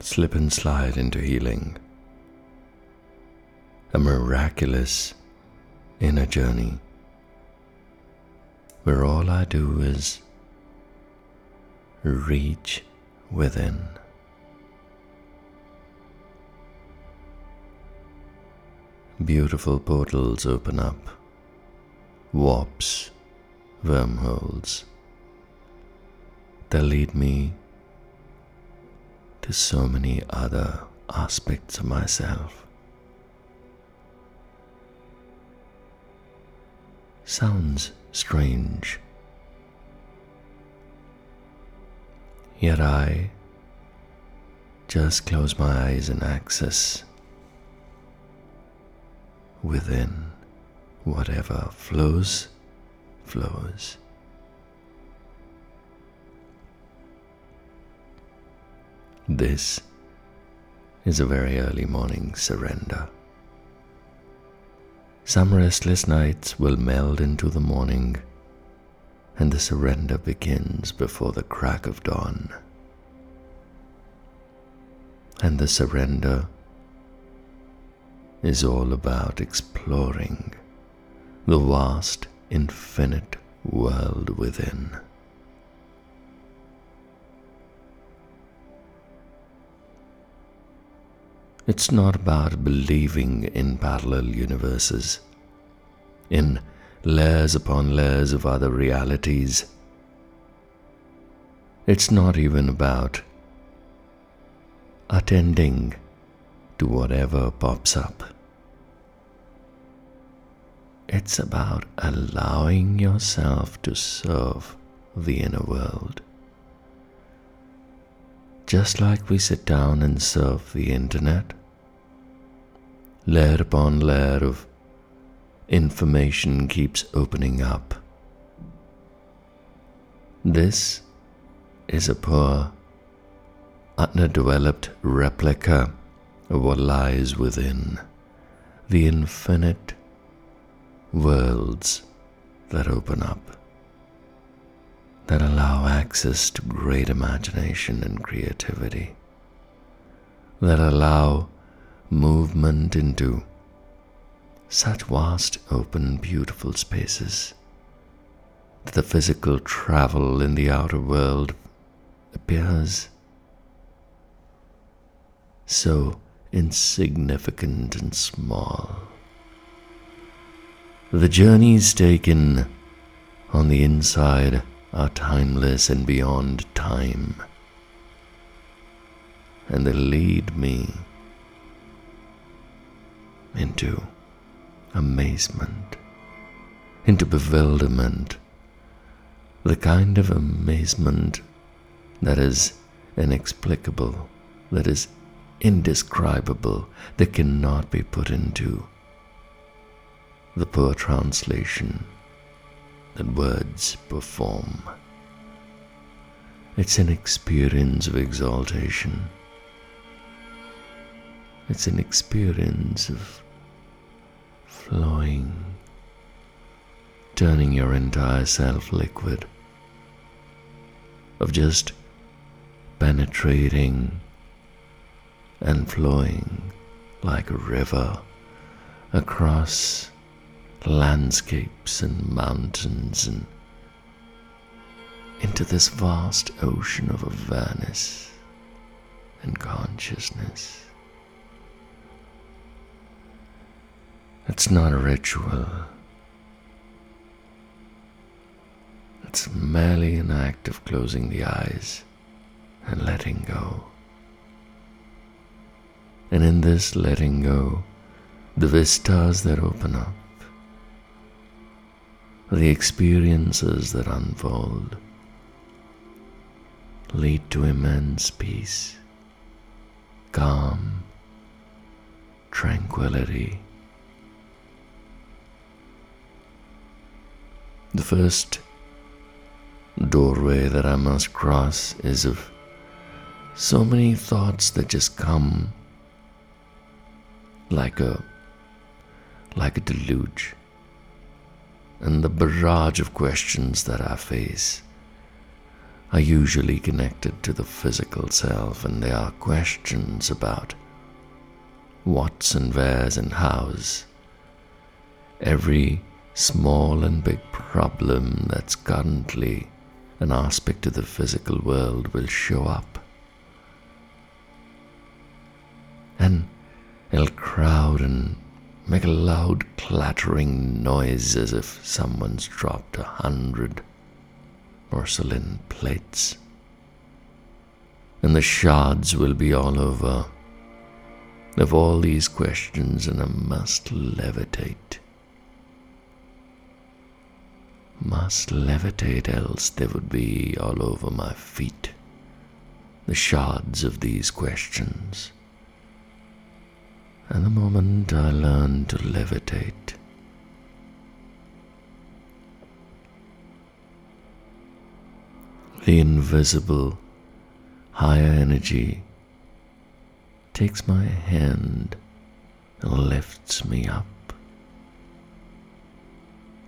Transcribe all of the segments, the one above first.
slip and slide into healing. A miraculous inner journey where all I do is reach within. Beautiful portals open up, warps, wormholes. They lead me to so many other aspects of myself. Sounds strange. Yet I just close my eyes and access within whatever flows, flows. This is a very early morning surrender. Some restless nights will meld into the morning, and the surrender begins before the crack of dawn. And the surrender is all about exploring the vast, infinite world within. It's not about believing in parallel universes, in layers upon layers of other realities. It's not even about attending to whatever pops up. It's about allowing yourself to serve the inner world. Just like we sit down and surf the internet, layer upon layer of information keeps opening up. This is a poor, underdeveloped replica of what lies within the infinite worlds that open up access to great imagination and creativity, that allow movement into such vast, open, beautiful spaces that the physical travel in the outer world appears so insignificant and small. The journeys taken on the inside are timeless and beyond time. And they lead me into amazement, into bewilderment, the kind of amazement that is inexplicable, that is indescribable, that cannot be put into the poor translation that words perform. It's an experience of exaltation. It's an experience of flowing, turning your entire self liquid, of just penetrating and flowing like a river across landscapes and mountains and into this vast ocean of awareness and consciousness. It's not a ritual. It's merely an act of closing the eyes and letting go. And in this letting go, the vistas that open up, the experiences that unfold lead to immense peace, calm, tranquility. The first doorway that I must cross is of so many thoughts that just come like a like a deluge and the barrage of questions that I face are usually connected to the physical self, and they are questions about what's and where's and how's. Every small and big problem that's currently an aspect of the physical world will show up. And it'll crowd and make a loud clattering noise as if someone's dropped a hundred porcelain plates. And the shards will be all over of all these questions, and I must levitate. Must levitate, else they would be all over my feet, the shards of these questions. And the moment I learn to levitate, the invisible higher energy takes my hand and lifts me up,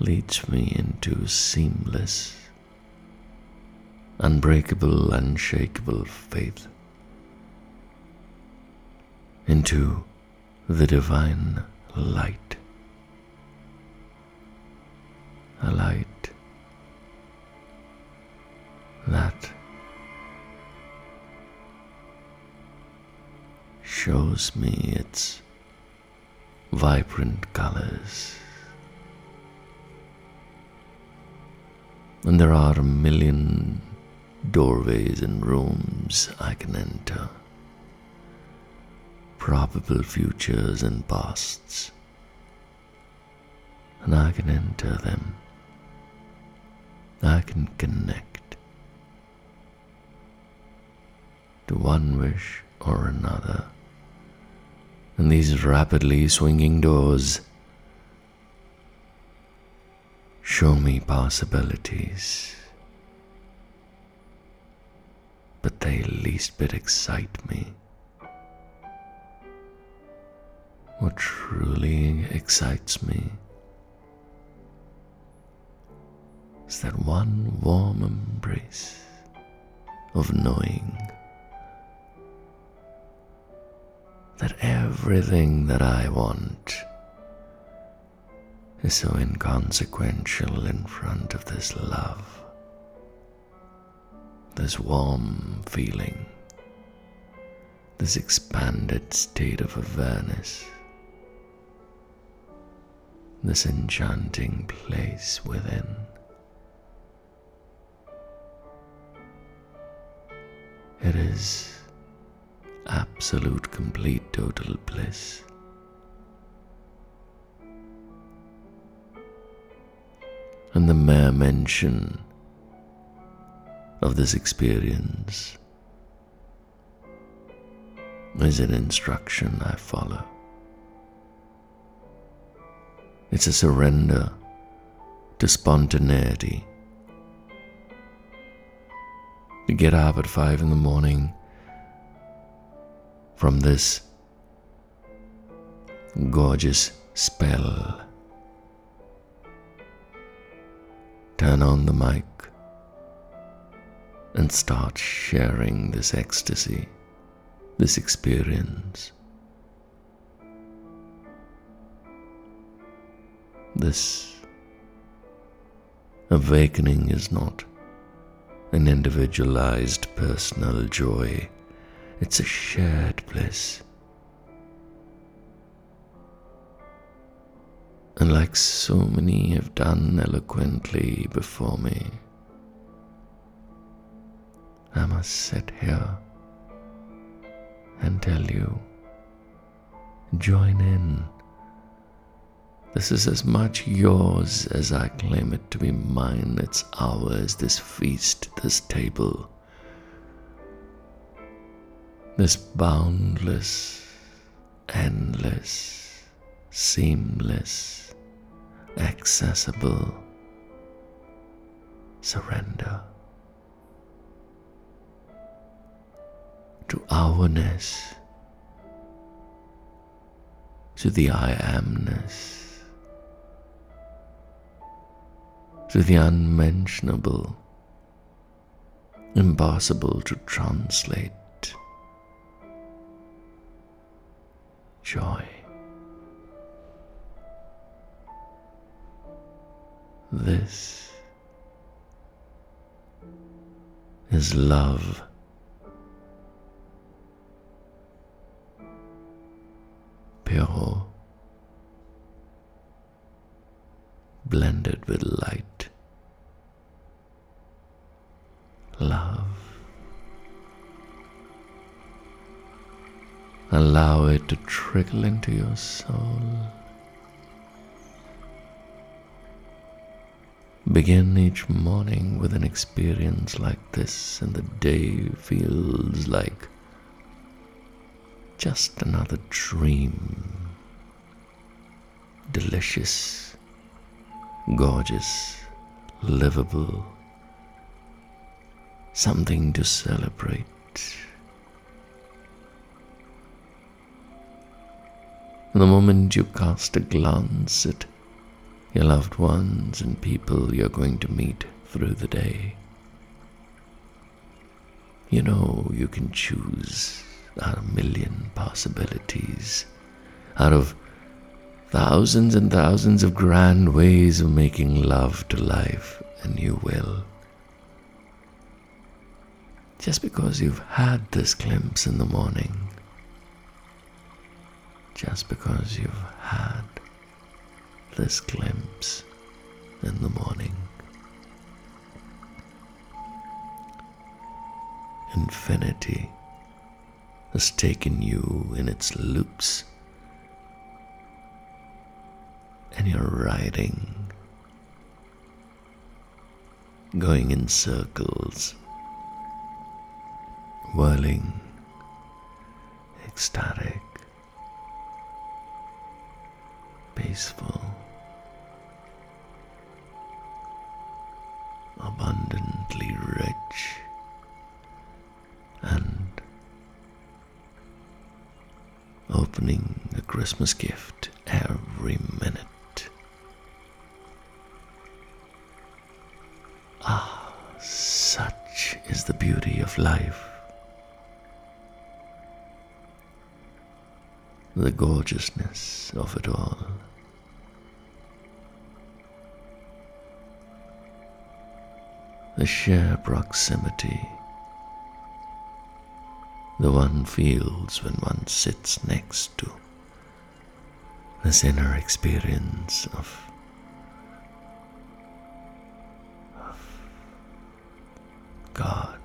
leads me into seamless, unbreakable, unshakable faith, into the divine light. A light that shows me its vibrant colors. And there are a million doorways and rooms I can enter probable futures and pasts, and I can enter them. I can connect to one wish or another, and these rapidly swinging doors show me possibilities, but they least bit excite me. What truly excites me is that one warm embrace of knowing that everything that I want is so inconsequential in front of this love, this warm feeling, this expanded state of awareness this enchanting place within. It is absolute, complete, total bliss. And the mere mention of this experience is an instruction I follow. It's a surrender to spontaneity. To get up at five in the morning from this gorgeous spell. Turn on the mic and start sharing this ecstasy, this experience. This awakening is not an individualized personal joy, it's a shared bliss. And like so many have done eloquently before me, I must sit here and tell you join in this is as much yours as I claim it to be mine. It's ours, this feast, this table, this boundless, endless, seamless, accessible surrender to ourness, to the I amness to the unmentionable, impossible to translate. Joy. This is love. Pure, blended with light. Love. Allow it to trickle into your soul. Begin each morning with an experience like this, and the day feels like just another dream. Delicious, gorgeous, livable, something to celebrate. The moment you cast a glance at your loved ones and people you're going to meet through the day. You know you can choose out of a million possibilities, out of thousands and thousands of grand ways of making love to life, and you will. Just because you've had this glimpse in the morning, just because you've had this glimpse in the morning. Infinity has taken you in its loops, and you're riding, going in circles, whirling, ecstatic, peaceful. abundantly rich. And opening a Christmas gift every minute. The beauty of life. The gorgeousness of it all. the sheer proximity the one feels when one sits next to this inner experience of God.